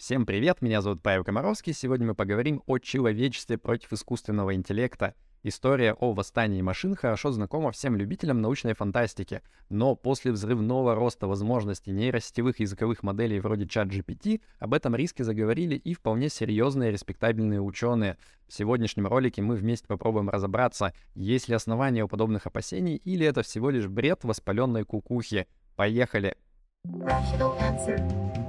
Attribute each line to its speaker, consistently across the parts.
Speaker 1: Всем привет, меня зовут Павел Комаровский. Сегодня мы поговорим о человечестве против искусственного интеллекта. История о восстании машин хорошо знакома всем любителям научной фантастики, но после взрывного роста возможностей нейросетевых языковых моделей вроде ChatGPT об этом риске заговорили и вполне серьезные респектабельные ученые. В сегодняшнем ролике мы вместе попробуем разобраться, есть ли основания у подобных опасений или это всего лишь бред воспаленной кукухи. Поехали! Rational.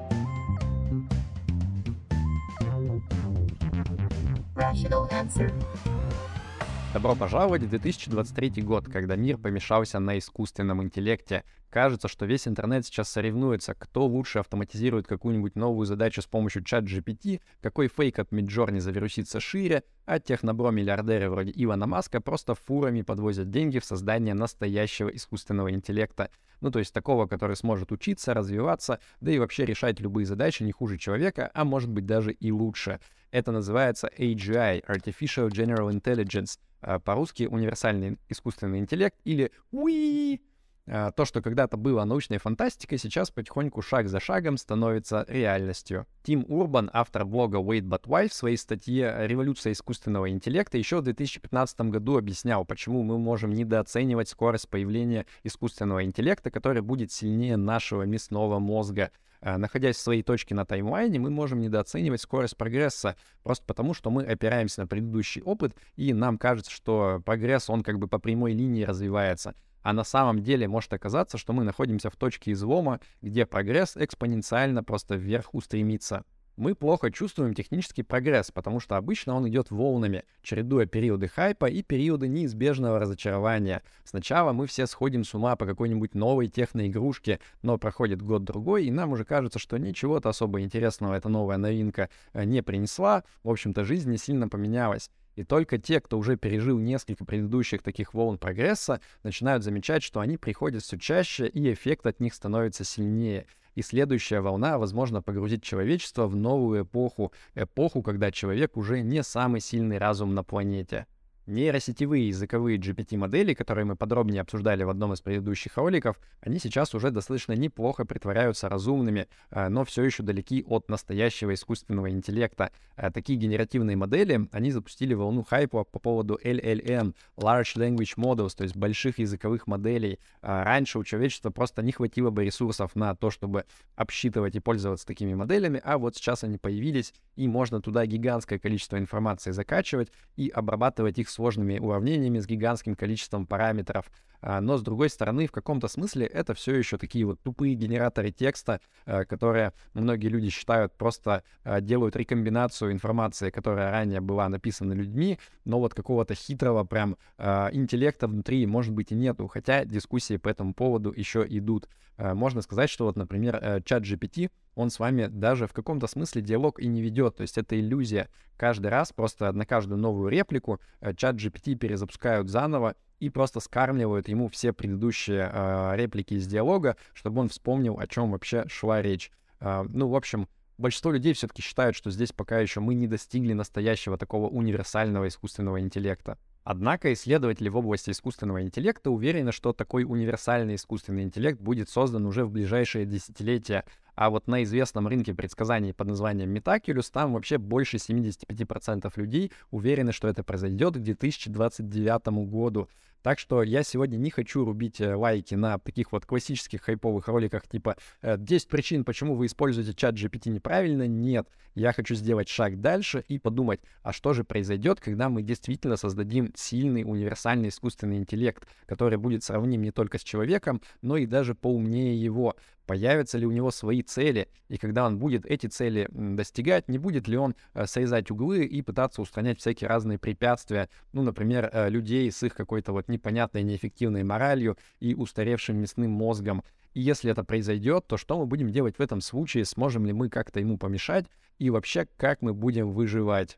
Speaker 1: Добро пожаловать в 2023 год, когда мир помешался на искусственном интеллекте. Кажется, что весь интернет сейчас соревнуется, кто лучше автоматизирует какую-нибудь новую задачу с помощью чат GPT, какой фейк от Midjourney завирусится шире, а технобро-миллиардеры вроде Ивана Маска просто фурами подвозят деньги в создание настоящего искусственного интеллекта. Ну, то есть такого, который сможет учиться, развиваться, да и вообще решать любые задачи не хуже человека, а может быть даже и лучше. Это называется AGI, Artificial General Intelligence, а, по-русски универсальный искусственный интеллект или WII. А, то, что когда-то было научной фантастикой, сейчас потихоньку шаг за шагом становится реальностью. Тим Урбан, автор блога Wait But Why, в своей статье «Революция искусственного интеллекта» еще в 2015 году объяснял, почему мы можем недооценивать скорость появления искусственного интеллекта, который будет сильнее нашего мясного мозга. А, находясь в своей точке на таймлайне, мы можем недооценивать скорость прогресса, просто потому что мы опираемся на предыдущий опыт, и нам кажется, что прогресс, он как бы по прямой линии развивается. А на самом деле может оказаться, что мы находимся в точке излома, где прогресс экспоненциально просто вверх устремится мы плохо чувствуем технический прогресс, потому что обычно он идет волнами, чередуя периоды хайпа и периоды неизбежного разочарования. Сначала мы все сходим с ума по какой-нибудь новой техноигрушке, но проходит год-другой, и нам уже кажется, что ничего-то особо интересного эта новая новинка э, не принесла. В общем-то, жизнь не сильно поменялась. И только те, кто уже пережил несколько предыдущих таких волн прогресса, начинают замечать, что они приходят все чаще, и эффект от них становится сильнее. И следующая волна, возможно, погрузит человечество в новую эпоху, эпоху, когда человек уже не самый сильный разум на планете. Нейросетевые языковые GPT-модели, которые мы подробнее обсуждали в одном из предыдущих роликов, они сейчас уже достаточно неплохо притворяются разумными, э, но все еще далеки от настоящего искусственного интеллекта. Э, такие генеративные модели, они запустили волну хайпа по поводу LLM, Large Language Models, то есть больших языковых моделей. Э, раньше у человечества просто не хватило бы ресурсов на то, чтобы обсчитывать и пользоваться такими моделями, а вот сейчас они появились, и можно туда гигантское количество информации закачивать и обрабатывать их сложными уравнениями с гигантским количеством параметров. А, но, с другой стороны, в каком-то смысле это все еще такие вот тупые генераторы текста, а, которые многие люди считают просто а, делают рекомбинацию информации, которая ранее была написана людьми, но вот какого-то хитрого прям интеллекта внутри может быть и нету, хотя дискуссии по этому поводу еще идут. Можно сказать, что вот, например, э, чат GPT, он с вами даже в каком-то смысле диалог и не ведет. То есть это иллюзия. Каждый раз просто на каждую новую реплику э, чат GPT перезапускают заново и просто скармливают ему все предыдущие э, реплики из диалога, чтобы он вспомнил, о чем вообще шла речь. Э, ну, в общем, большинство людей все-таки считают, что здесь пока еще мы не достигли настоящего такого универсального искусственного интеллекта. Однако исследователи в области искусственного интеллекта уверены, что такой универсальный искусственный интеллект будет создан уже в ближайшие десятилетия, а вот на известном рынке предсказаний под названием Metaculus там вообще больше 75% людей уверены, что это произойдет к 2029 году. Так что я сегодня не хочу рубить э, лайки на таких вот классических хайповых роликах типа 10 э, причин, почему вы используете чат GPT неправильно. Нет, я хочу сделать шаг дальше и подумать, а что же произойдет, когда мы действительно создадим сильный универсальный искусственный интеллект, который будет сравним не только с человеком, но и даже поумнее его появятся ли у него свои цели, и когда он будет эти цели достигать, не будет ли он э, срезать углы и пытаться устранять всякие разные препятствия, ну, например, э, людей с их какой-то вот непонятной, неэффективной моралью и устаревшим мясным мозгом. И если это произойдет, то что мы будем делать в этом случае? Сможем ли мы как-то ему помешать? И вообще, как мы будем выживать?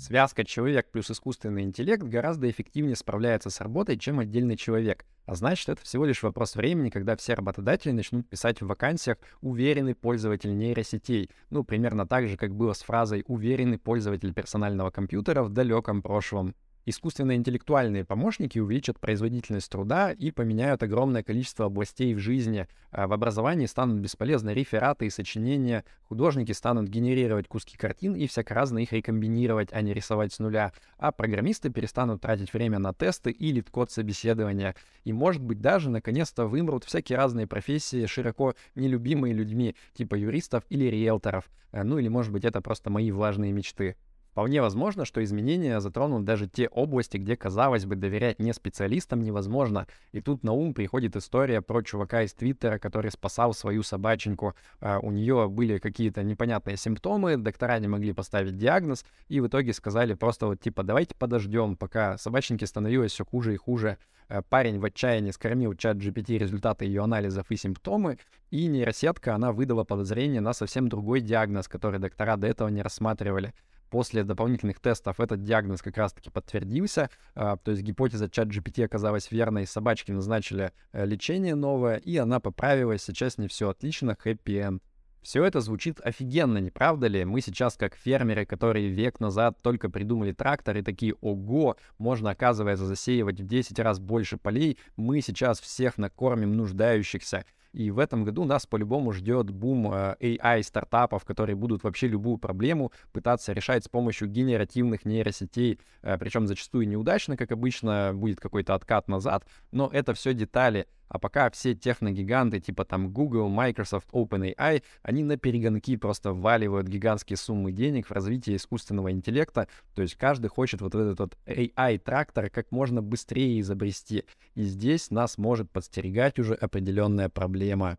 Speaker 1: Связка человек плюс искусственный интеллект гораздо эффективнее справляется с работой, чем отдельный человек. А значит, это всего лишь вопрос времени, когда все работодатели начнут писать в вакансиях «уверенный пользователь нейросетей». Ну, примерно так же, как было с фразой «уверенный пользователь персонального компьютера» в далеком прошлом. Искусственные интеллектуальные помощники увеличат производительность труда и поменяют огромное количество областей в жизни. А в образовании станут бесполезны рефераты и сочинения, художники станут генерировать куски картин и всяко разно их рекомбинировать, а не рисовать с нуля, а программисты перестанут тратить время на тесты или код собеседования. И, может быть, даже наконец-то вымрут всякие разные профессии, широко нелюбимые людьми, типа юристов или риэлторов. Э, ну или, может быть, это просто мои влажные мечты. Вполне возможно, что изменения затронут даже те области, где, казалось бы, доверять не специалистам невозможно. И тут на ум приходит история про чувака из Твиттера, который спасал свою собаченьку. Uh, у нее были какие-то непонятные симптомы, доктора не могли поставить диагноз, и в итоге сказали просто вот типа давайте подождем, пока собаченьке становилось все хуже и хуже. Uh, парень в отчаянии скормил чат GPT результаты ее анализов и симптомы, и нейросетка, она выдала подозрение на совсем другой диагноз, который доктора до этого не рассматривали после дополнительных тестов этот диагноз как раз-таки подтвердился, а, то есть гипотеза чат GPT оказалась верной, собачке назначили э, лечение новое, и она поправилась, сейчас не все отлично, хэппи-энд. Все это звучит офигенно, не правда ли? Мы сейчас как фермеры, которые век назад только придумали трактор и такие, ого, можно, оказывается, засеивать в 10 раз больше полей, мы сейчас всех накормим нуждающихся. И в этом году нас по-любому ждет бум э, AI-стартапов, которые будут вообще любую проблему пытаться решать с помощью генеративных нейросетей, э, причем зачастую неудачно, как обычно, будет какой-то откат назад, но это все детали. А пока все техногиганты типа там Google, Microsoft, OpenAI, они на перегонки просто вваливают гигантские суммы денег в развитие искусственного интеллекта. То есть каждый хочет вот этот вот AI-трактор как можно быстрее изобрести. И здесь нас может подстерегать уже определенная проблема.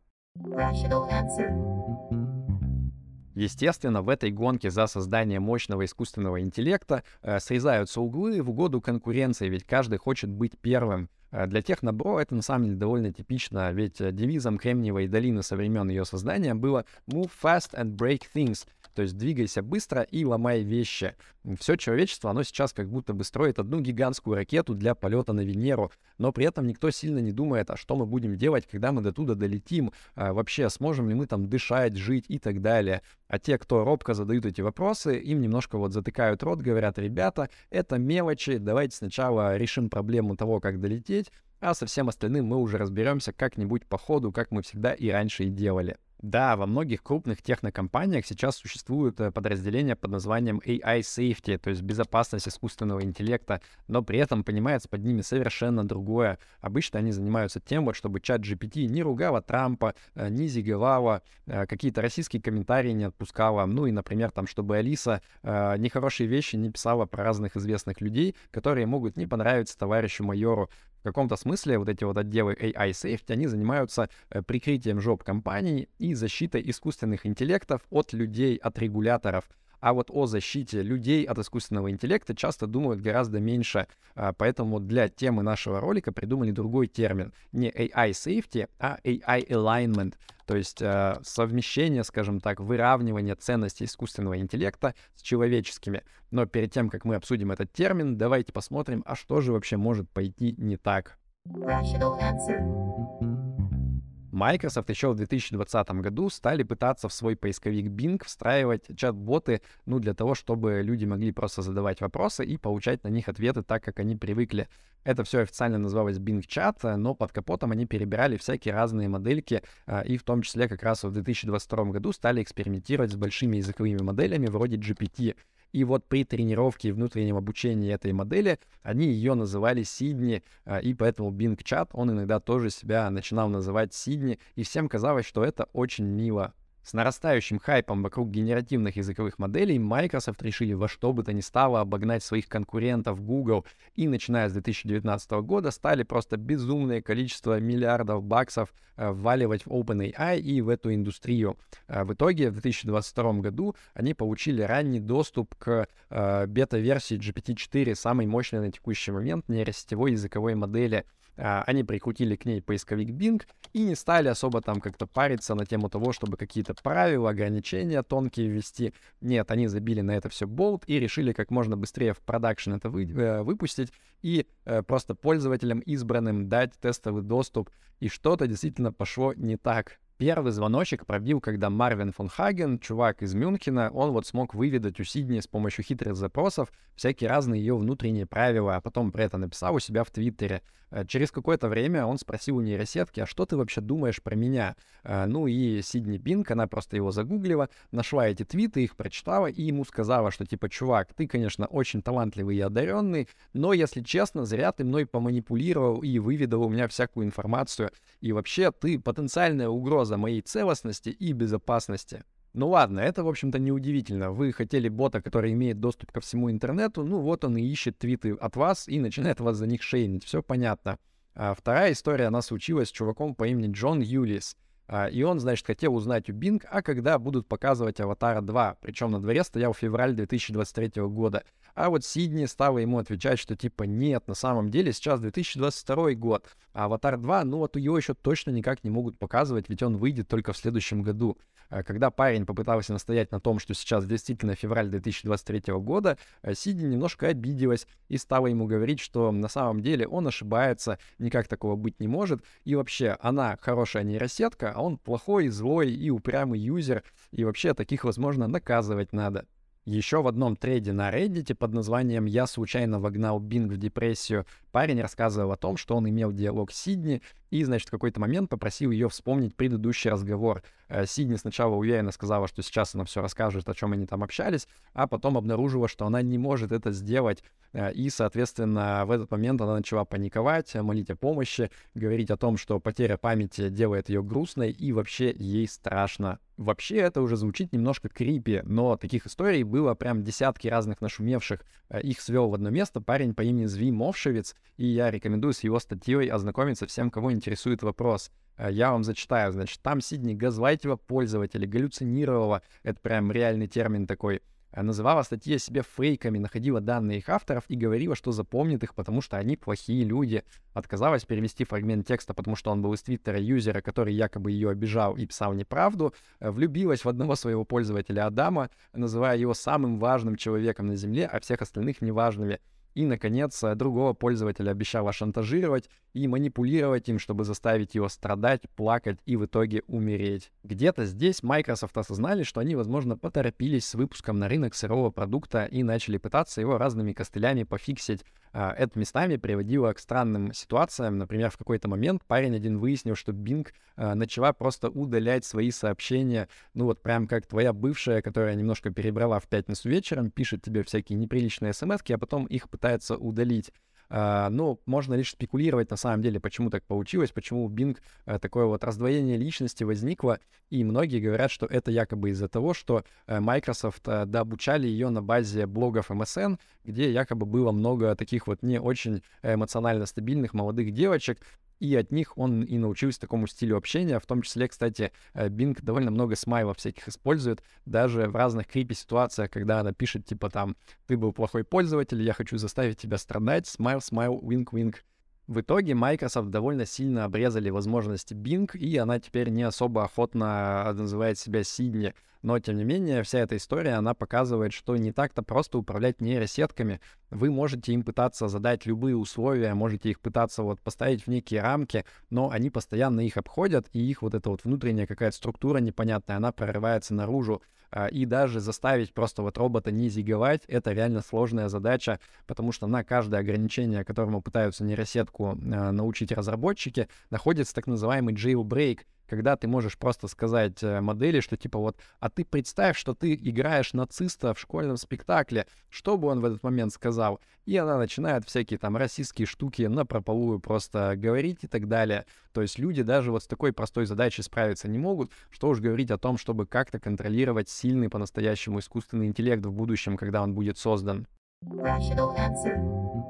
Speaker 1: Естественно, в этой гонке за создание мощного искусственного интеллекта э, срезаются углы в угоду конкуренции, ведь каждый хочет быть первым. Э, для технобро это на самом деле довольно типично, ведь э, девизом Кремниевой долины со времен ее создания было «Move fast and break things», то есть двигайся быстро и ломай вещи. Все человечество, оно сейчас как будто бы строит одну гигантскую ракету для полета на Венеру, но при этом никто сильно не думает, а что мы будем делать, когда мы до туда долетим, а вообще сможем ли мы там дышать, жить и так далее. А те, кто робко задают эти вопросы, им немножко вот затыкают рот, говорят, ребята, это мелочи, давайте сначала решим проблему того, как долететь, а со всем остальным мы уже разберемся как-нибудь по ходу, как мы всегда и раньше и делали. Да, во многих крупных технокомпаниях сейчас существуют э, подразделения под названием AI Safety, то есть безопасность искусственного интеллекта, но при этом понимается под ними совершенно другое. Обычно они занимаются тем, вот, чтобы чат GPT не ругала Трампа, э, не зиговала, э, какие-то российские комментарии не отпускала, ну и, например, там, чтобы Алиса нехорошие вещи не писала про разных известных людей, которые могут не понравиться товарищу майору. В каком-то смысле вот эти вот отделы AI Safety, они занимаются э, прикрытием жоп компаний и защитой искусственных интеллектов от людей, от регуляторов. А вот о защите людей от искусственного интеллекта часто думают гораздо меньше. А, поэтому для темы нашего ролика придумали другой термин. Не AI safety, а AI alignment. То есть э, совмещение, скажем так, выравнивание ценностей искусственного интеллекта с человеческими. Но перед тем, как мы обсудим этот термин, давайте посмотрим, а что же вообще может пойти не так. Rational answer. Microsoft еще в 2020 году стали пытаться в свой поисковик Bing встраивать чат-боты, ну, для того, чтобы люди могли просто задавать вопросы и получать на них ответы так, как они привыкли. Это все официально называлось Bing Chat, но под капотом они перебирали всякие разные модельки, а, и в том числе как раз в 2022 году стали экспериментировать с большими языковыми моделями вроде GPT. И вот при тренировке и внутреннем обучении этой модели они ее называли Сидни, а, и поэтому Bing Chat, он иногда тоже себя начинал называть Сидни, и всем казалось, что это очень мило. С нарастающим хайпом вокруг генеративных языковых моделей Microsoft решили во что бы то ни стало обогнать своих конкурентов Google и начиная с 2019 года стали просто безумное количество миллиардов баксов э, вваливать в OpenAI и в эту индустрию. Э, в итоге в 2022 году они получили ранний доступ к э, бета-версии GPT-4, самой мощной на текущий момент нейросетевой языковой модели — они прикрутили к ней поисковик Bing и не стали особо там как-то париться на тему того, чтобы какие-то правила, ограничения тонкие ввести. Нет, они забили на это все болт и решили как можно быстрее в продакшн это вы, э, выпустить и э, просто пользователям избранным дать тестовый доступ. И что-то действительно пошло не так. Первый звоночек пробил, когда Марвин фон Хаген, чувак из Мюнхена, он вот смог выведать у Сидни с помощью хитрых запросов всякие разные ее внутренние правила, а потом про это написал у себя в Твиттере. Э, через какое-то время он спросил у нейросетки, а что ты вообще думаешь про меня? Э, ну и Сидни Пинк, она просто его загуглила, нашла эти твиты, их прочитала и ему сказала, что типа, чувак, ты, конечно, очень талантливый и одаренный, но, если честно, зря ты мной поманипулировал и выведал у меня всякую информацию. И вообще, ты потенциальная угроза моей целостности и безопасности. Ну ладно, это, в общем-то, неудивительно. Вы хотели бота, который имеет доступ ко всему интернету, ну вот он и ищет твиты от вас и начинает вас за них шейнить. Все понятно. А вторая история, она случилась с чуваком по имени Джон Юлис. А, и он, значит, хотел узнать у Bing, а когда будут показывать «Аватара 2». Причем на дворе стоял февраль 2023 года. А вот Сидни стала ему отвечать, что типа нет, на самом деле сейчас 2022 год, а «Аватар 2», ну вот его еще точно никак не могут показывать, ведь он выйдет только в следующем году. А когда парень попытался настоять на том, что сейчас действительно февраль 2023 года, э, Сидни немножко обиделась и стала ему говорить, что на самом деле он ошибается, никак такого быть не может, и вообще она хорошая нейросетка, а он плохой, злой и упрямый юзер, и вообще таких, возможно, наказывать надо. Еще в одном трейде на Reddit под названием «Я случайно вогнал Бинг в депрессию» парень рассказывал о том, что он имел диалог с Сидни и, значит, в какой-то момент попросил ее вспомнить предыдущий разговор. Э, Сидни сначала уверенно сказала, что сейчас она все расскажет, о чем они там общались, а потом обнаружила, что она не может это сделать. Э, и, соответственно, в этот момент она начала паниковать, молить о помощи, говорить о том, что потеря памяти делает ее грустной и вообще ей страшно. Вообще это уже звучит немножко крипи, но таких историй было прям десятки разных нашумевших. Э, их свел в одно место парень по имени Зви Мовшевец, и я рекомендую с его статьей ознакомиться всем, кого интересует вопрос. Э, я вам зачитаю, значит, там Сидни газлайтила пользователя, галлюцинировала, это прям реальный термин такой, э, называла статьи о себе фейками, находила данные их авторов и говорила, что запомнит их, потому что они плохие люди. Отказалась перевести фрагмент текста, потому что он был из твиттера юзера, который якобы ее обижал и писал неправду. Э, влюбилась в одного своего пользователя Адама, называя его самым важным человеком на Земле, а всех остальных неважными. И, наконец, другого пользователя обещала шантажировать и манипулировать им, чтобы заставить его страдать, плакать и в итоге умереть. Где-то здесь Microsoft осознали, что они, возможно, поторопились с выпуском на рынок сырого продукта и начали пытаться его разными костылями пофиксить, а, это местами приводило к странным ситуациям. Например, в какой-то момент парень один выяснил, что Bing а, начала просто удалять свои сообщения. Ну вот прям как твоя бывшая, которая немножко перебрала в пятницу вечером, пишет тебе всякие неприличные смс а потом их пытается удалить. Uh, ну, можно лишь спекулировать на самом деле, почему так получилось, почему у Bing uh, такое вот раздвоение личности возникло, и многие говорят, что это якобы из-за того, что uh, Microsoft uh, дообучали ее на базе блогов MSN, где якобы было много таких вот не очень эмоционально стабильных молодых девочек, и от них он и научился такому стилю общения. В том числе, кстати, Bing э, довольно много смайлов всяких использует, даже в разных крипи ситуациях, когда она пишет, типа там, ты был плохой пользователь, я хочу заставить тебя страдать, смайл, смайл, винк, винк. В итоге Microsoft довольно сильно обрезали возможности Bing, и она теперь не особо охотно называет себя Сидни. Но, тем не менее, вся эта история, она показывает, что не так-то просто управлять нейросетками. Вы можете им пытаться задать любые условия, можете их пытаться вот поставить в некие рамки, но они постоянно их обходят, и их вот эта вот внутренняя какая-то структура непонятная, она прорывается наружу. А, и даже заставить просто вот робота не зиговать, это реально сложная задача, потому что на каждое ограничение, которому пытаются нейросетку а, научить разработчики, находится так называемый jailbreak, когда ты можешь просто сказать э, модели, что типа вот, а ты представь, что ты играешь нациста в школьном спектакле, что бы он в этот момент сказал? И она начинает всякие там российские штуки на прополую просто говорить и так далее. То есть люди даже вот с такой простой задачей справиться не могут, что уж говорить о том, чтобы как-то контролировать сильный по-настоящему искусственный интеллект в будущем, когда он будет создан. Rational answer.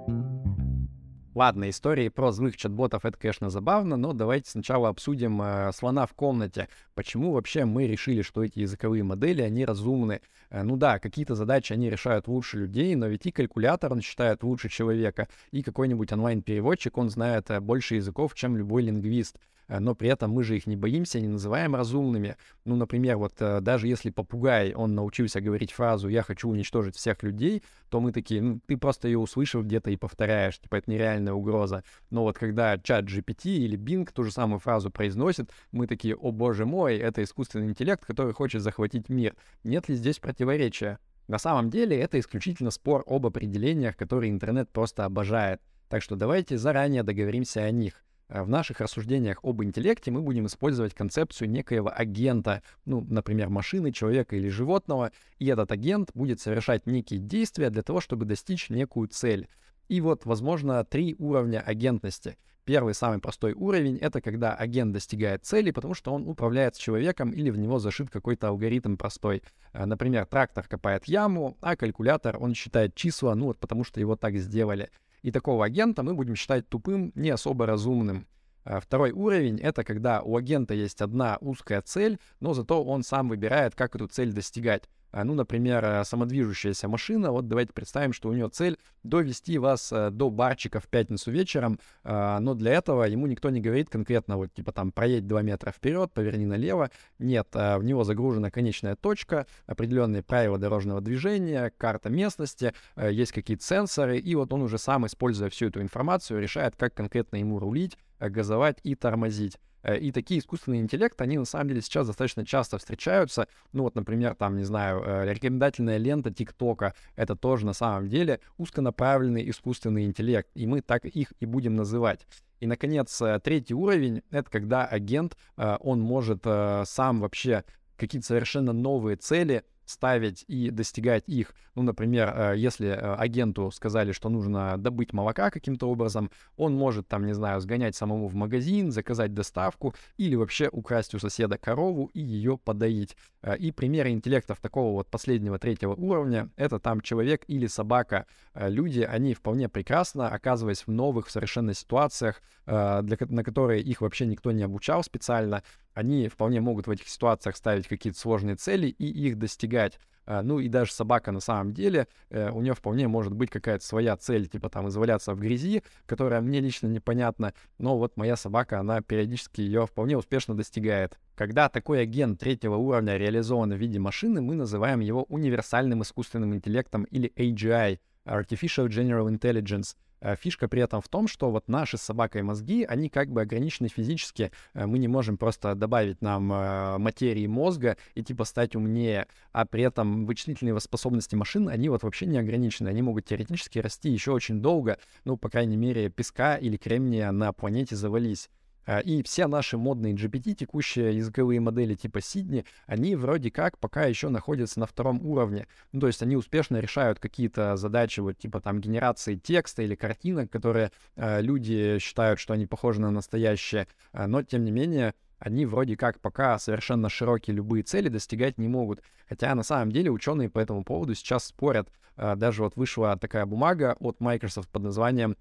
Speaker 1: Ладно, истории про злых чат-ботов это, конечно, забавно, но давайте сначала обсудим э, слона в комнате. Почему вообще мы решили, что эти языковые модели, они разумны? Э, ну да, какие-то задачи они решают лучше людей, но ведь и калькулятор он считает лучше человека, и какой-нибудь онлайн-переводчик, он знает э, больше языков, чем любой лингвист. Но при этом мы же их не боимся, не называем разумными. Ну, например, вот даже если попугай, он научился говорить фразу «я хочу уничтожить всех людей», то мы такие, ну, ты просто ее услышав где-то и повторяешь, типа, это нереальная угроза. Но вот когда чат GPT или Bing ту же самую фразу произносит, мы такие, о боже мой, это искусственный интеллект, который хочет захватить мир. Нет ли здесь противоречия? На самом деле это исключительно спор об определениях, которые интернет просто обожает. Так что давайте заранее договоримся о них. В наших рассуждениях об интеллекте мы будем использовать концепцию некоего агента, ну, например, машины, человека или животного, и этот агент будет совершать некие действия для того, чтобы достичь некую цель. И вот, возможно, три уровня агентности. Первый, самый простой уровень — это когда агент достигает цели, потому что он управляет человеком или в него зашит какой-то алгоритм простой. Э, например, трактор копает яму, а калькулятор, он считает числа, ну вот потому что его так сделали. И такого агента мы будем считать тупым, не особо разумным. Э, второй уровень — это когда у агента есть одна узкая цель, но зато он сам выбирает, как эту цель достигать. А, ну, например, э, самодвижущаяся машина, вот давайте представим, что у нее цель довести вас э, до барчика в пятницу вечером, а, но для этого ему никто не говорит конкретно, вот, типа, там, проедь 2 метра вперед, поверни налево. Нет, а, в него загружена конечная точка, определенные правила дорожного движения, карта местности, э, есть какие-то сенсоры, и вот он уже сам, используя всю эту информацию, решает, как конкретно ему рулить, газовать и тормозить. Э, и такие искусственные интеллекты, они на самом деле сейчас достаточно часто встречаются. Ну вот, например, там, не знаю, э, рекомендательная лента ТикТока — это тоже на самом деле узконаправленный искусственный интеллект, и мы так их и будем называть. И, наконец, э, третий уровень — это когда агент, он может сам вообще какие-то совершенно новые цели ставить и достигать их. Ну, например, э, если э, агенту сказали, что нужно добыть молока каким-то образом, он может там, не знаю, сгонять самому в магазин, заказать доставку или вообще украсть у соседа корову и ее подоить. Э, и примеры интеллектов такого вот последнего третьего уровня — это там человек или собака. Люди, они вполне прекрасно, оказываясь в новых совершенно ситуациях, для, на которые их вообще никто не обучал специально, они вполне могут в этих ситуациях ставить какие-то сложные цели и их достигать. А, ну и даже собака на самом деле, э, у нее вполне может быть какая-то своя цель, типа там изваляться в грязи, которая мне лично непонятна, но вот моя собака, она периодически ее вполне успешно достигает. Когда такой агент третьего уровня реализован в виде машины, мы называем его универсальным искусственным интеллектом или AGI, Artificial General Intelligence — фишка при этом в том, что вот наши с собакой мозги, они как бы ограничены физически. Э, мы не можем просто добавить нам э, материи мозга и типа стать умнее, а при этом вычислительные способности машин, они вот вообще не ограничены. Они могут теоретически расти еще очень долго. Ну, по крайней мере, песка или кремния на планете завались. А, и все наши модные GPT, текущие языковые модели типа Сидни, они вроде как пока еще находятся на втором уровне. Ну, то есть они успешно решают какие-то задачи, вот типа там генерации текста или картинок, которые э, люди считают, что они похожи на настоящие, э, но тем не менее они вроде как пока совершенно широкие любые цели достигать не могут. Хотя на самом деле ученые по этому поводу сейчас спорят. Даже вот вышла такая бумага от Microsoft под названием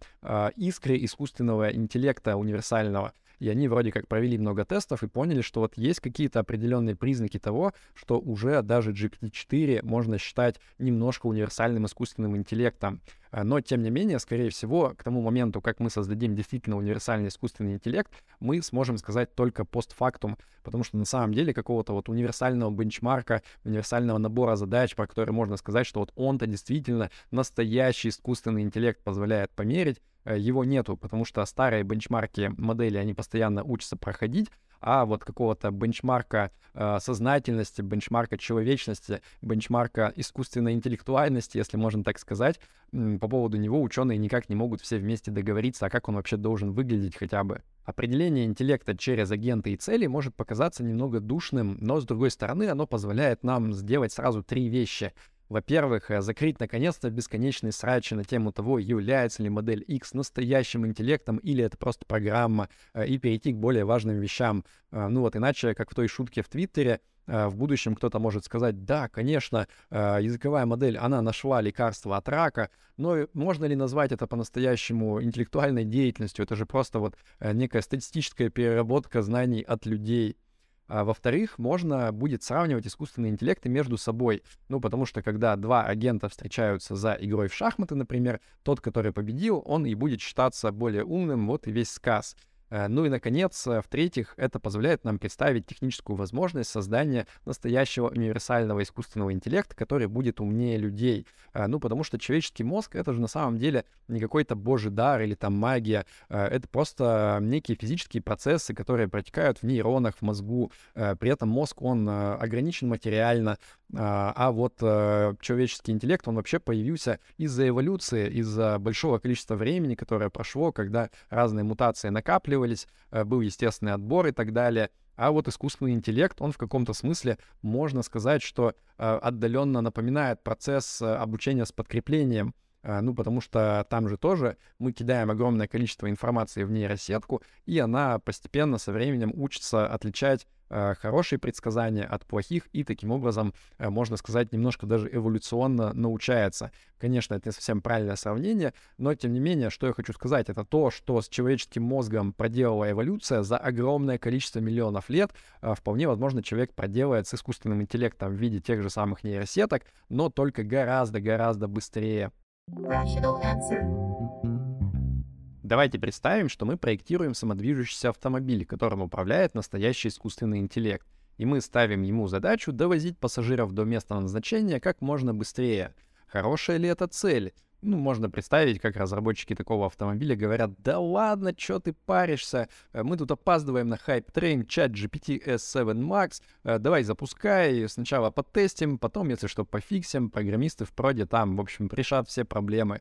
Speaker 1: «Искры искусственного интеллекта универсального» и они вроде как провели много тестов и поняли, что вот есть какие-то определенные признаки того, что уже даже GPT-4 можно считать немножко универсальным искусственным интеллектом. А, но, тем не менее, скорее всего, к тому моменту, как мы создадим действительно универсальный искусственный интеллект, мы сможем сказать только постфактум, потому что на самом деле какого-то вот универсального бенчмарка, универсального набора задач, про который можно сказать, что вот он-то действительно настоящий искусственный интеллект позволяет померить, Э, его нету, потому что старые бенчмарки модели, они постоянно учатся проходить, а вот какого-то бенчмарка э, сознательности, бенчмарка человечности, бенчмарка искусственной интеллектуальности, если можно так сказать, по поводу него ученые никак не могут все вместе договориться, а как он вообще должен выглядеть хотя бы. Определение интеллекта через агенты и цели может показаться немного душным, но с другой стороны оно позволяет нам сделать сразу три вещи — во-первых, э, закрыть наконец-то бесконечные срачи на тему того, является ли модель X настоящим интеллектом или это просто программа, э, и перейти к более важным вещам. Э, ну вот иначе, как в той шутке в Твиттере, в будущем кто-то может сказать, да, конечно, языковая модель, она нашла лекарство от рака, но можно ли назвать это по-настоящему интеллектуальной деятельностью? Это же просто вот некая статистическая переработка знаний от людей. А во-вторых, можно будет сравнивать искусственные интеллекты между собой. Ну, потому что когда два агента встречаются за игрой в шахматы, например, тот, который победил, он и будет считаться более умным, вот и весь сказ. Э, ну и, наконец, э, в-третьих, это позволяет нам представить техническую возможность создания настоящего универсального искусственного интеллекта, который будет умнее людей. Э, ну, потому что человеческий мозг — это же на самом деле не какой-то божий дар или там магия. Это просто некие физические процессы, которые протекают в нейронах, в мозгу. При этом мозг, он ограничен материально, а вот человеческий интеллект, он вообще появился из-за эволюции, из-за большого количества времени, которое прошло, когда разные мутации накапливались, тестировались, э, был естественный отбор и так далее. А вот искусственный интеллект, он в каком-то смысле, можно сказать, что э, отдаленно напоминает процесс э, обучения с подкреплением. Ну, потому что там же тоже мы кидаем огромное количество информации в нейросетку, и она постепенно со временем учится отличать хорошие предсказания от плохих, и таким образом, э, можно сказать, немножко даже эволюционно научается. Конечно, это не совсем правильное сравнение, но тем не менее, что я хочу сказать, это то, что с человеческим мозгом проделала эволюция за огромное количество миллионов лет. Э, вполне возможно, человек проделает с искусственным интеллектом в виде тех же самых нейросеток, но только гораздо-гораздо быстрее. Rational answer. Давайте представим, что мы проектируем самодвижущийся автомобиль, которым управляет настоящий искусственный интеллект. И мы ставим ему задачу довозить пассажиров до места назначения как можно быстрее. Хорошая ли это цель? Ну, можно представить, как разработчики такого автомобиля говорят, да ладно, чё ты паришься, э, мы тут опаздываем на hype train ChatGPT S7 Max, э, давай запускай, сначала потестим, потом, если что, пофиксим, программисты в проде там, в общем, решат все проблемы.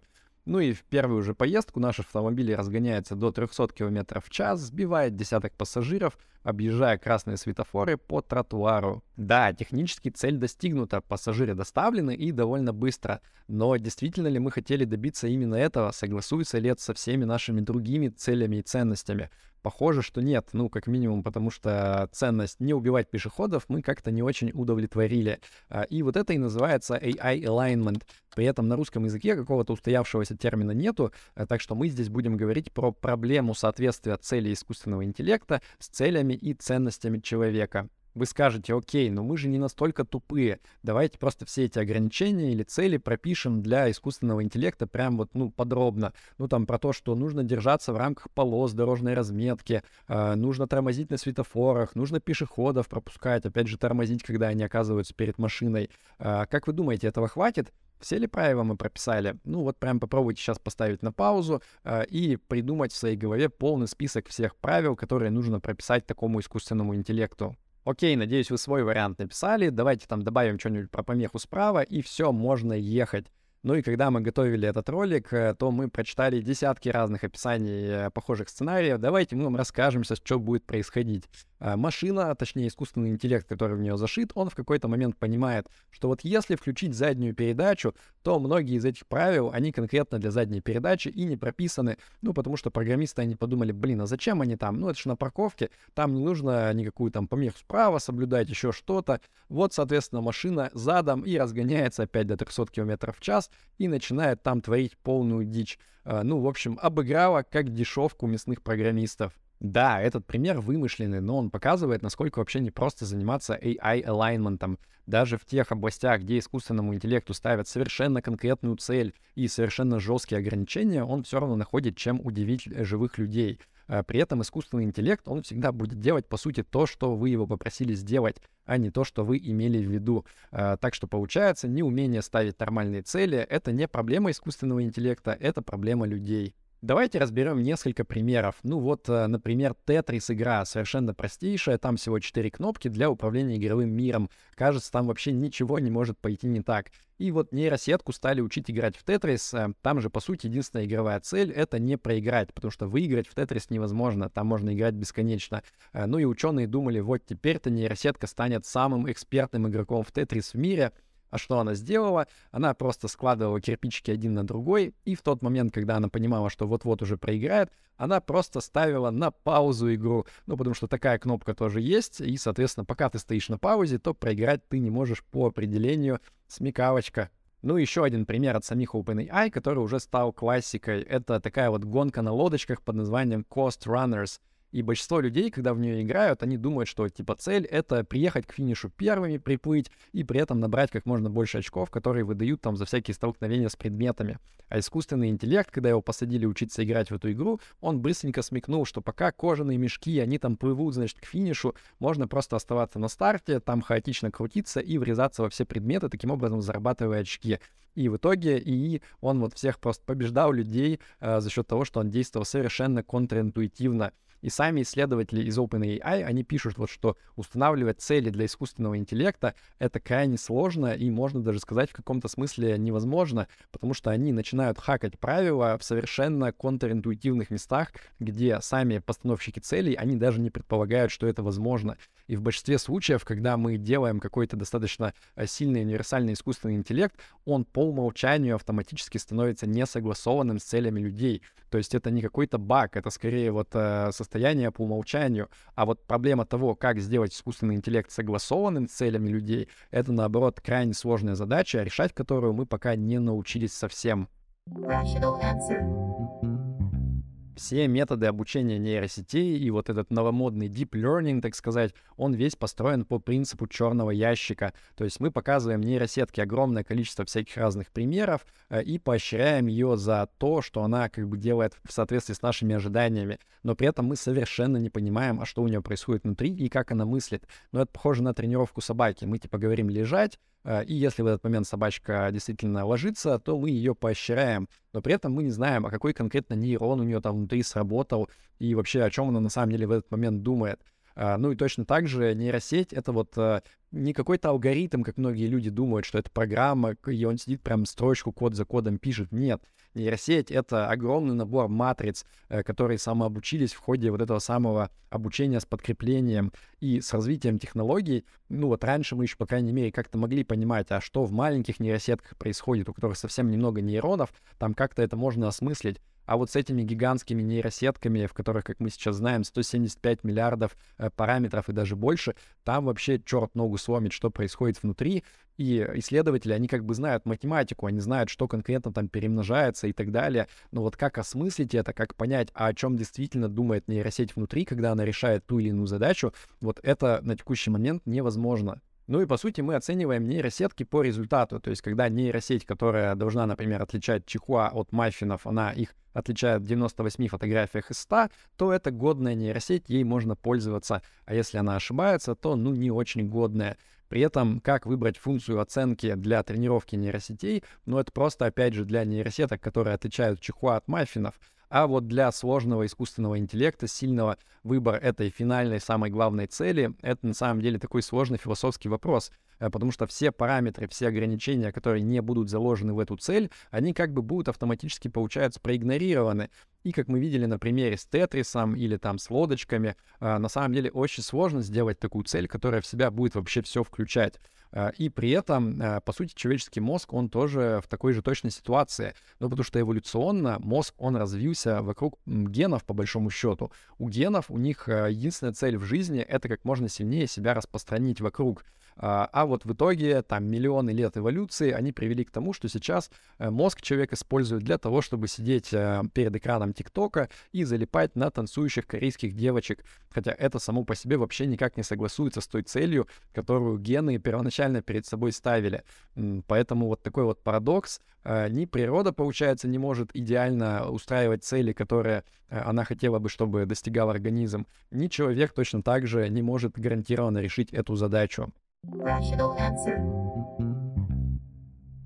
Speaker 1: Ну и в первую же поездку наш автомобиль разгоняется до 300 км в час, сбивает десяток пассажиров, объезжая красные светофоры по тротуару. Да, технически цель достигнута, пассажиры доставлены и довольно быстро. Но действительно ли мы хотели добиться именно этого? Согласуется ли это со всеми нашими другими целями и ценностями? Похоже, что нет, ну, как минимум, потому что ценность не убивать пешеходов мы как-то не очень удовлетворили. А, и вот это и называется AI alignment. При этом на русском языке какого-то устоявшегося термина нету, а, так что мы здесь будем говорить про проблему соответствия цели искусственного интеллекта с целями и ценностями человека. Вы скажете, окей, но мы же не настолько тупые. Давайте просто все эти ограничения или цели пропишем для искусственного интеллекта прям вот, ну, подробно. Ну, там про то, что нужно держаться в рамках полос дорожной разметки, э, нужно тормозить на светофорах, нужно пешеходов пропускать, опять же, тормозить, когда они оказываются перед машиной. Э, как вы думаете, этого хватит? Все ли правила мы прописали? Ну вот прям попробуйте сейчас поставить на паузу э, и придумать в своей голове полный список всех правил, которые нужно прописать такому искусственному интеллекту. Окей, надеюсь, вы свой вариант написали. Давайте там добавим что-нибудь про помеху справа, и все, можно ехать. Ну и когда мы готовили этот ролик, э, то мы прочитали десятки разных описаний э, похожих сценариев. Давайте мы вам расскажем что будет происходить. Э, машина, а точнее искусственный интеллект, который в нее зашит, он в какой-то момент понимает, что вот если включить заднюю передачу, то многие из этих правил, они конкретно для задней передачи и не прописаны, ну, потому что программисты, они подумали, блин, а зачем они там? Ну, это же на парковке, там не нужно никакую там помеху справа соблюдать, еще что-то. Вот, соответственно, машина задом и разгоняется опять до 300 км в час и начинает там творить полную дичь. Э, ну, в общем, обыграла как дешевку мясных программистов. Да, этот пример вымышленный, но он показывает, насколько вообще не просто заниматься AI-alignment. Даже в тех областях, где искусственному интеллекту ставят совершенно конкретную цель и совершенно жесткие ограничения, он все равно находит, чем удивить живых людей. А при этом искусственный интеллект, он всегда будет делать, по сути, то, что вы его попросили сделать, а не то, что вы имели в виду. А, так что получается, неумение ставить нормальные цели — это не проблема искусственного интеллекта, это проблема людей. Давайте разберем несколько примеров. Ну вот, э, например, Tetris игра совершенно простейшая, там всего 4 кнопки для управления игровым миром. Кажется, там вообще ничего не может пойти не так. И вот нейросетку стали учить играть в Tetris. Э, там же, по сути, единственная игровая цель — это не проиграть, потому что выиграть в Tetris невозможно, там можно играть бесконечно. Э, ну и ученые думали, вот теперь-то нейросетка станет самым экспертным игроком в Tetris в мире — а что она сделала? Она просто складывала кирпичики один на другой, и в тот момент, когда она понимала, что вот-вот уже проиграет, она просто ставила на паузу игру. Ну, потому что такая кнопка тоже есть, и, соответственно, пока ты стоишь на паузе, то проиграть ты не можешь по определению. Смекалочка. Ну, еще один пример от самих OpenAI, который уже стал классикой. Это такая вот гонка на лодочках под названием Coast Runners. И большинство людей, когда в нее играют, они думают, что типа цель — это приехать к финишу первыми, приплыть и при этом набрать как можно больше очков, которые выдают там за всякие столкновения с предметами. А искусственный интеллект, когда его посадили учиться играть в эту игру, он быстренько смекнул, что пока кожаные мешки, они там плывут, значит, к финишу, можно просто оставаться на старте, там хаотично крутиться и врезаться во все предметы, таким образом зарабатывая очки. И в итоге ИИ, он вот всех просто побеждал людей э, за счет того, что он действовал совершенно контринтуитивно. И сами исследователи из OpenAI, они пишут вот, что устанавливать цели для искусственного интеллекта — это крайне сложно и, можно даже сказать, в каком-то смысле невозможно, потому что они начинают хакать правила в совершенно контринтуитивных местах, где сами постановщики целей, они даже не предполагают, что это возможно. И в большинстве случаев, когда мы делаем какой-то достаточно э, сильный универсальный искусственный интеллект, он по умолчанию автоматически становится несогласованным с целями людей. То есть это не какой-то баг, это скорее вот э, состояние по умолчанию. А вот проблема того, как сделать искусственный интеллект согласованным с целями людей, это, наоборот, крайне сложная задача, решать которую мы пока не научились совсем. Rational answer все методы обучения нейросетей и вот этот новомодный deep learning, так сказать, он весь построен по принципу черного ящика. То есть мы показываем нейросетке огромное количество всяких разных примеров э, и поощряем ее за то, что она как бы делает в соответствии с нашими ожиданиями. Но при этом мы совершенно не понимаем, а что у нее происходит внутри и как она мыслит. Но это похоже на тренировку собаки. Мы типа говорим лежать, и если в этот момент собачка действительно ложится, то мы ее поощряем. Но при этом мы не знаем, а какой конкретно нейрон у нее там внутри сработал и вообще о чем она на самом деле в этот момент думает. А, ну и точно так же нейросеть — это вот э, не какой-то алгоритм, как многие люди думают, что это программа, и он сидит прям строчку код за кодом пишет. Нет, нейросеть — это огромный набор матриц, э, которые самообучились в ходе вот этого самого обучения с подкреплением и с развитием технологий. Ну вот раньше мы еще, по крайней мере, как-то могли понимать, а что в маленьких нейросетках происходит, у которых совсем немного нейронов, там как-то это можно осмыслить. А вот с этими гигантскими нейросетками, в которых, как мы сейчас знаем, 175 миллиардов э, параметров и даже больше, там вообще черт ногу сломит, что происходит внутри. И исследователи, они как бы знают математику, они знают, что конкретно там перемножается и так далее. Но вот как осмыслить это, как понять, а о чем действительно думает нейросеть внутри, когда она решает ту или иную задачу, вот это на текущий момент невозможно. Ну и по сути мы оцениваем нейросетки по результату. То есть когда нейросеть, которая должна, например, отличать чихуа от маффинов, она их отличает в 98 фотографиях из 100, то это годная нейросеть, ей можно пользоваться. А если она ошибается, то ну не очень годная. При этом, как выбрать функцию оценки для тренировки нейросетей, ну это просто, опять же, для нейросеток, которые отличают чихуа от маффинов. А вот для сложного искусственного интеллекта, сильного выбора этой финальной, самой главной цели, это на самом деле такой сложный философский вопрос, э, потому что все параметры, все ограничения, которые не будут заложены в эту цель, они как бы будут автоматически, получается, проигнорированы. И как мы видели на примере с Тетрисом или там с лодочками, э, на самом деле очень сложно сделать такую цель, которая в себя будет вообще все включать. А, и при этом, а, по сути, человеческий мозг, он тоже в такой же точной ситуации. Ну, потому что эволюционно мозг, он развился вокруг генов, по большому счету. У генов, у них а, единственная цель в жизни — это как можно сильнее себя распространить вокруг. А, а вот в итоге там миллионы лет эволюции, они привели к тому, что сейчас э, мозг человек использует для того, чтобы сидеть э, перед экраном ТикТока и залипать на танцующих корейских девочек. Хотя это само по себе вообще никак не согласуется с той целью, которую гены первоначально перед собой ставили. Поэтому вот такой вот парадокс. Э, ни природа, получается, не может идеально устраивать цели, которые она хотела бы, чтобы достигал организм, ни человек точно так же не может гарантированно решить эту задачу.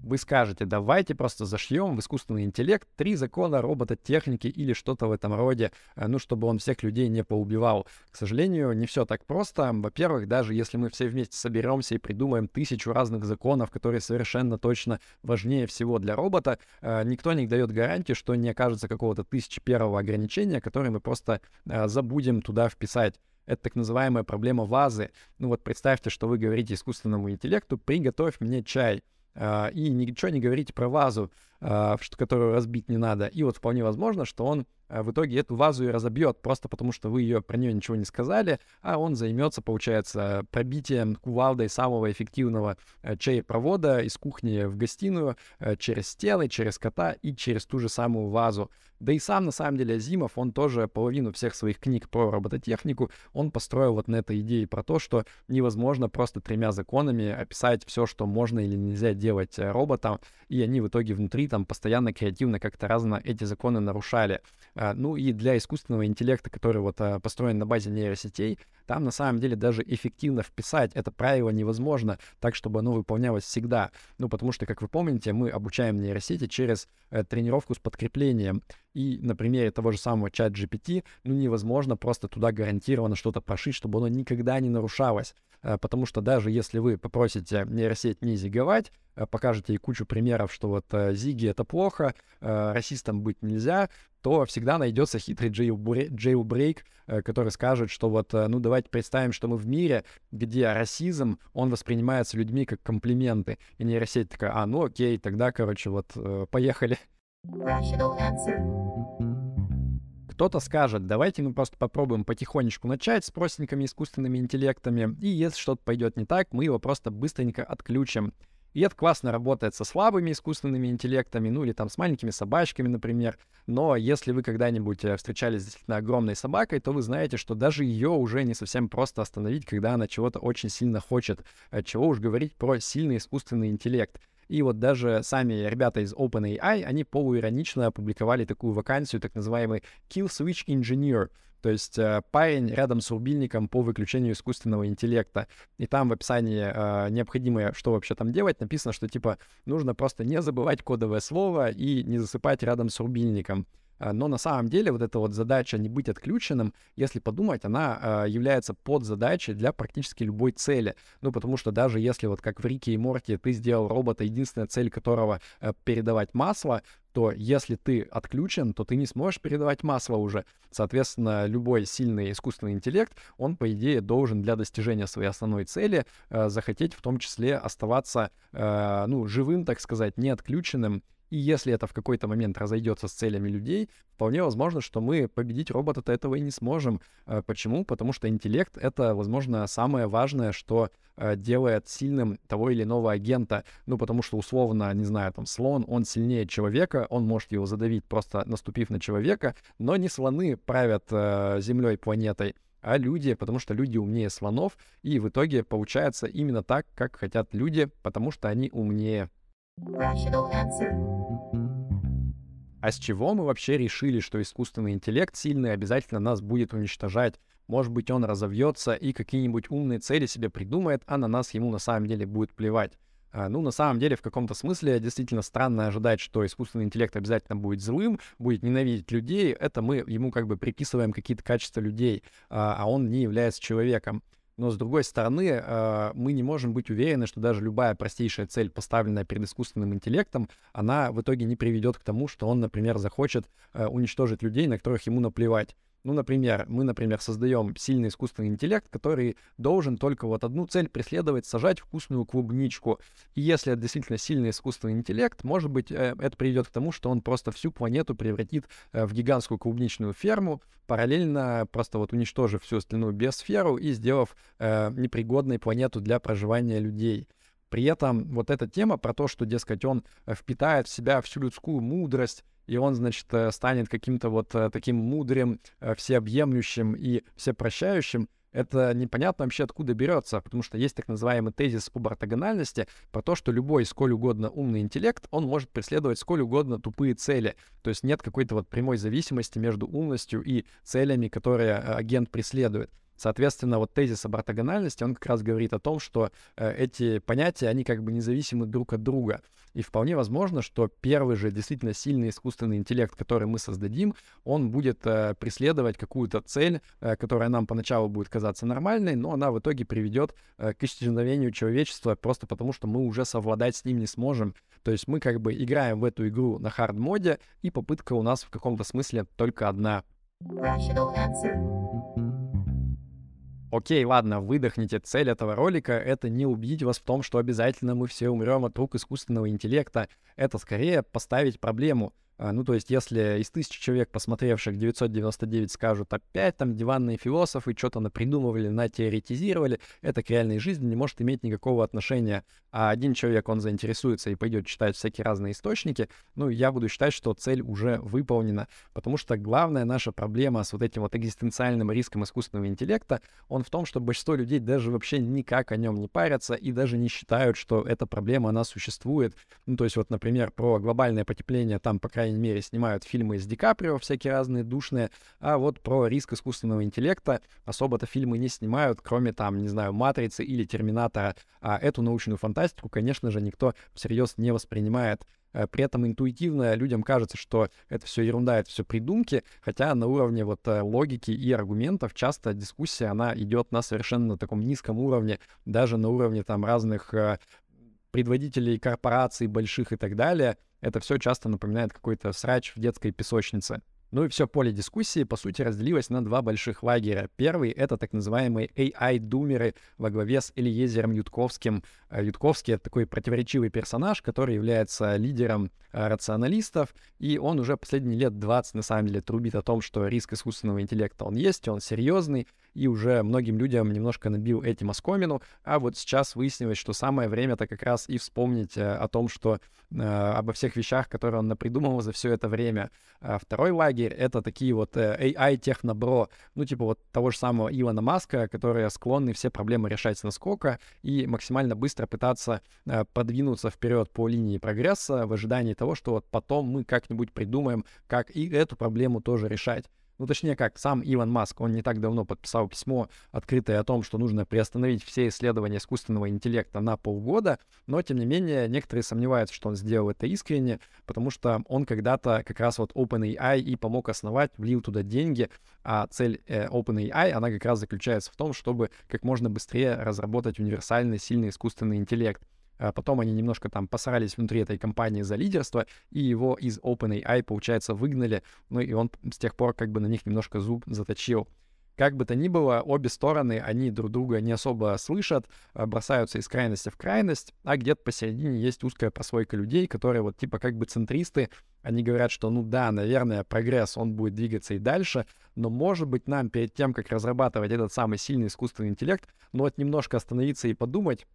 Speaker 1: Вы скажете, давайте просто зашьем в искусственный интеллект три закона робототехники или что-то в этом роде, э, ну, чтобы он всех людей не поубивал. К сожалению, не все так просто. Во-первых, даже если мы все вместе соберемся и придумаем тысячу разных законов, которые совершенно точно важнее всего для робота, э, никто не дает гарантии, что не окажется какого-то тысячи первого ограничения, которое мы просто э, забудем туда вписать. Это так называемая проблема вазы. Ну вот представьте, что вы говорите искусственному интеллекту, приготовь мне чай. Uh, и ничего не говорите про вазу, uh, которую разбить не надо. И вот вполне возможно, что он в итоге эту вазу и разобьет, просто потому что вы ее про нее ничего не сказали, а он займется, получается, пробитием кувалдой самого эффективного чай-провода из кухни в гостиную через стены, через кота и через ту же самую вазу. Да и сам, на самом деле, Азимов, он тоже половину всех своих книг про робототехнику, он построил вот на этой идее про то, что невозможно просто тремя законами описать все, что можно или нельзя делать э, роботам, и они в итоге внутри там постоянно креативно как-то разно эти законы нарушали. А, ну и для искусственного интеллекта, который вот а, построен на базе нейросетей, там на самом деле даже эффективно вписать это правило невозможно так, чтобы оно выполнялось всегда. Ну, потому что, как вы помните, мы обучаем нейросети через э, тренировку с подкреплением. И на примере того же самого чат GPT, ну, невозможно просто туда гарантированно что-то прошить, чтобы оно никогда не нарушалось. Э, потому что даже если вы попросите нейросеть не зиговать, покажете ей кучу примеров, что вот э, зиги — это плохо, расистом быть нельзя, то всегда найдется хитрый джейлбрейк, который скажет, что вот, ну, давайте представим, что мы в мире, где расизм, он воспринимается людьми как комплименты. И нейросеть такая, а, ну окей, тогда, короче, вот, поехали. Кто-то скажет, давайте мы просто попробуем потихонечку начать с простенькими искусственными интеллектами, и если что-то пойдет не так, мы его просто быстренько отключим. И это классно работает со слабыми искусственными интеллектами, ну или там с маленькими собачками, например. Но если вы когда-нибудь э, встречались с действительно огромной собакой, то вы знаете, что даже ее уже не совсем просто остановить, когда она чего-то очень сильно хочет. Чего уж говорить про сильный искусственный интеллект. И вот даже сами ребята из OpenAI, они полуиронично опубликовали такую вакансию, так называемый Kill Switch Engineer, то есть э, парень рядом с рубильником по выключению искусственного интеллекта. И там в описании э, необходимое, что вообще там делать, написано, что типа нужно просто не забывать кодовое слово и не засыпать рядом с рубильником. А, но на самом деле вот эта вот задача не быть отключенным, если подумать, она э, является подзадачей для практически любой цели. Ну, потому что даже если вот как в Рике и Морте ты сделал робота, единственная цель которого э, передавать масло, то если ты отключен, то ты не сможешь передавать масло уже. Соответственно, любой сильный искусственный интеллект, он, по идее, должен для достижения своей основной цели э, захотеть в том числе оставаться, э, ну, живым, так сказать, не отключенным и если это в какой-то момент разойдется с целями людей, вполне возможно, что мы победить робота-то этого и не сможем. Э, почему? Потому что интеллект — это, возможно, самое важное, что э, делает сильным того или иного агента. Ну, потому что, условно, не знаю, там, слон, он сильнее человека, он может его задавить, просто наступив на человека, но не слоны правят э, землей, планетой, а люди, потому что люди умнее слонов, и в итоге получается именно так, как хотят люди, потому что они умнее. А с чего мы вообще решили, что искусственный интеллект сильный обязательно нас будет уничтожать? Может быть, он разовьется и какие-нибудь умные цели себе придумает, а на нас ему на самом деле будет плевать. А, ну, на самом деле, в каком-то смысле действительно странно ожидать, что искусственный интеллект обязательно будет злым, будет ненавидеть людей. Это мы ему как бы приписываем какие-то качества людей, а, а он не является человеком. Но с другой стороны, э, мы не можем быть уверены, что даже любая простейшая цель, поставленная перед искусственным интеллектом, она в итоге не приведет к тому, что он, например, захочет э, уничтожить людей, на которых ему наплевать. Ну, например, мы, например, создаем сильный искусственный интеллект, который должен только вот одну цель преследовать, сажать вкусную клубничку. И если это действительно сильный искусственный интеллект, может быть, э, это приведет к тому, что он просто всю планету превратит э, в гигантскую клубничную ферму, параллельно просто вот уничтожив всю остальную биосферу и сделав э, непригодной планету для проживания людей. При этом вот эта тема про то, что, дескать, он э, впитает в себя всю людскую мудрость, и он, значит, э, станет каким-то вот э, таким мудрым, всеобъемлющим и всепрощающим, это непонятно вообще откуда берется, потому что есть так называемый тезис об ортогональности про то, что любой сколь угодно умный интеллект, он может преследовать сколь угодно тупые цели. То есть нет какой-то вот прямой зависимости между умностью и целями, которые агент преследует. Соответственно, вот тезис об ортогональности, он как раз говорит о том, что э, эти понятия, они как бы независимы друг от друга. И вполне возможно, что первый же действительно сильный искусственный интеллект, который мы создадим, он будет э, преследовать какую-то цель, э, которая нам поначалу будет казаться нормальной, но она в итоге приведет к исчезновению человечества просто потому, что мы уже совладать с ним не сможем. То есть мы как бы играем в эту игру на хард-моде, и попытка у нас в каком-то смысле только одна. Rational answer. Окей, ладно, выдохните. Цель этого ролика — это не убедить вас в том, что обязательно мы все умрем от рук искусственного интеллекта. Это скорее поставить проблему. А, ну, то есть, если из тысячи человек, посмотревших 999, скажут опять там диванные философы что-то напридумывали, натеоретизировали, это к реальной жизни не может иметь никакого отношения. А один человек, он заинтересуется и пойдет читать всякие разные источники, ну, я буду считать, что цель уже выполнена. Потому что главная наша проблема с вот этим вот экзистенциальным риском искусственного интеллекта, он в том, что большинство людей даже вообще никак о нем не парятся и даже не считают, что эта проблема, она существует. Ну, то есть вот, например, про глобальное потепление там, по крайней мере, снимают фильмы с Ди Каприо, всякие разные душные, а вот про риск искусственного интеллекта особо-то фильмы не снимают, кроме там, не знаю, «Матрицы» или «Терминатора», а эту научную фантастику, конечно же, никто всерьез не воспринимает. Э, при этом интуитивно людям кажется, что это все ерунда, это все придумки, хотя на уровне вот э, логики и аргументов часто дискуссия, она идет на совершенно таком низком уровне, даже на уровне там разных э, предводителей корпораций больших и так далее. Это все часто напоминает какой-то срач в детской песочнице. Ну и все поле дискуссии, по сути, разделилось на два больших лагеря. Первый — это так называемые AI-думеры во главе с Элиезером Ютковским. Э, Ютковский — это такой противоречивый персонаж, который является лидером э, рационалистов, и он уже последние лет 20, на самом деле, трубит о том, что риск искусственного интеллекта он есть, он серьезный, и уже многим людям немножко набил этим оскомину, а вот сейчас выяснилось, что самое время-то как раз и вспомнить э, о том, что э, обо всех вещах, которые он напридумывал за все это время. А второй лагерь — это такие вот э, AI-технобро, ну типа вот того же самого Илона Маска, которые склонны все проблемы решать с наскока и максимально быстро пытаться э, подвинуться вперед по линии прогресса в ожидании того, что вот потом мы как-нибудь придумаем, как и эту проблему тоже решать. Ну, точнее как, сам Илон Маск, он не так давно подписал письмо открытое о том, что нужно приостановить все исследования искусственного интеллекта на полгода, но, тем не менее, некоторые сомневаются, что он сделал это искренне, потому что он когда-то как раз вот OpenAI и помог основать, влил туда деньги, а цель э, OpenAI, она как раз заключается в том, чтобы как можно быстрее разработать универсальный, сильный искусственный интеллект. А потом они немножко там посрались внутри этой компании за лидерство, и его из OpenAI, получается, выгнали, ну и он с тех пор как бы на них немножко зуб заточил. Как бы то ни было, обе стороны, они друг друга не особо слышат, а бросаются из крайности в крайность, а где-то посередине есть узкая прослойка людей, которые вот типа как бы центристы, они говорят, что ну да, наверное, прогресс, он будет двигаться и дальше, но может быть нам перед тем, как разрабатывать этот самый сильный искусственный интеллект, ну вот немножко остановиться и подумать,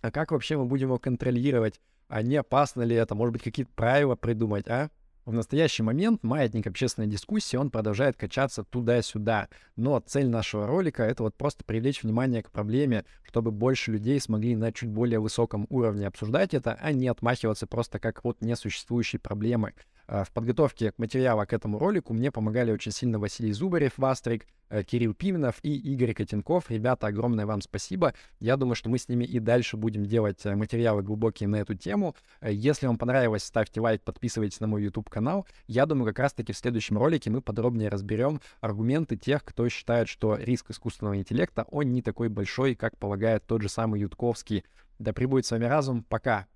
Speaker 1: а как вообще мы будем его контролировать? А не опасно ли это? Может быть, какие-то правила придумать, а? В настоящий момент маятник общественной дискуссии, он продолжает качаться туда-сюда. Но цель нашего ролика — это вот просто привлечь внимание к проблеме, чтобы больше людей смогли на чуть более высоком уровне обсуждать это, а не отмахиваться просто как вот несуществующей проблемы. А, в подготовке материала к этому ролику мне помогали очень сильно Василий Зубарев, Вастрик, э, Кирилл Пименов и Игорь Котенков. Ребята, огромное вам спасибо. Я думаю, что мы с ними и дальше будем делать э, материалы глубокие на эту тему. Э, если вам понравилось, ставьте лайк, подписывайтесь на мой YouTube-канал. Я думаю, как раз-таки в следующем ролике мы подробнее разберем аргументы тех, кто считает, что риск искусственного интеллекта, он не такой большой, как полагает тот же самый Ютковский. Да прибудет с вами разум. Пока.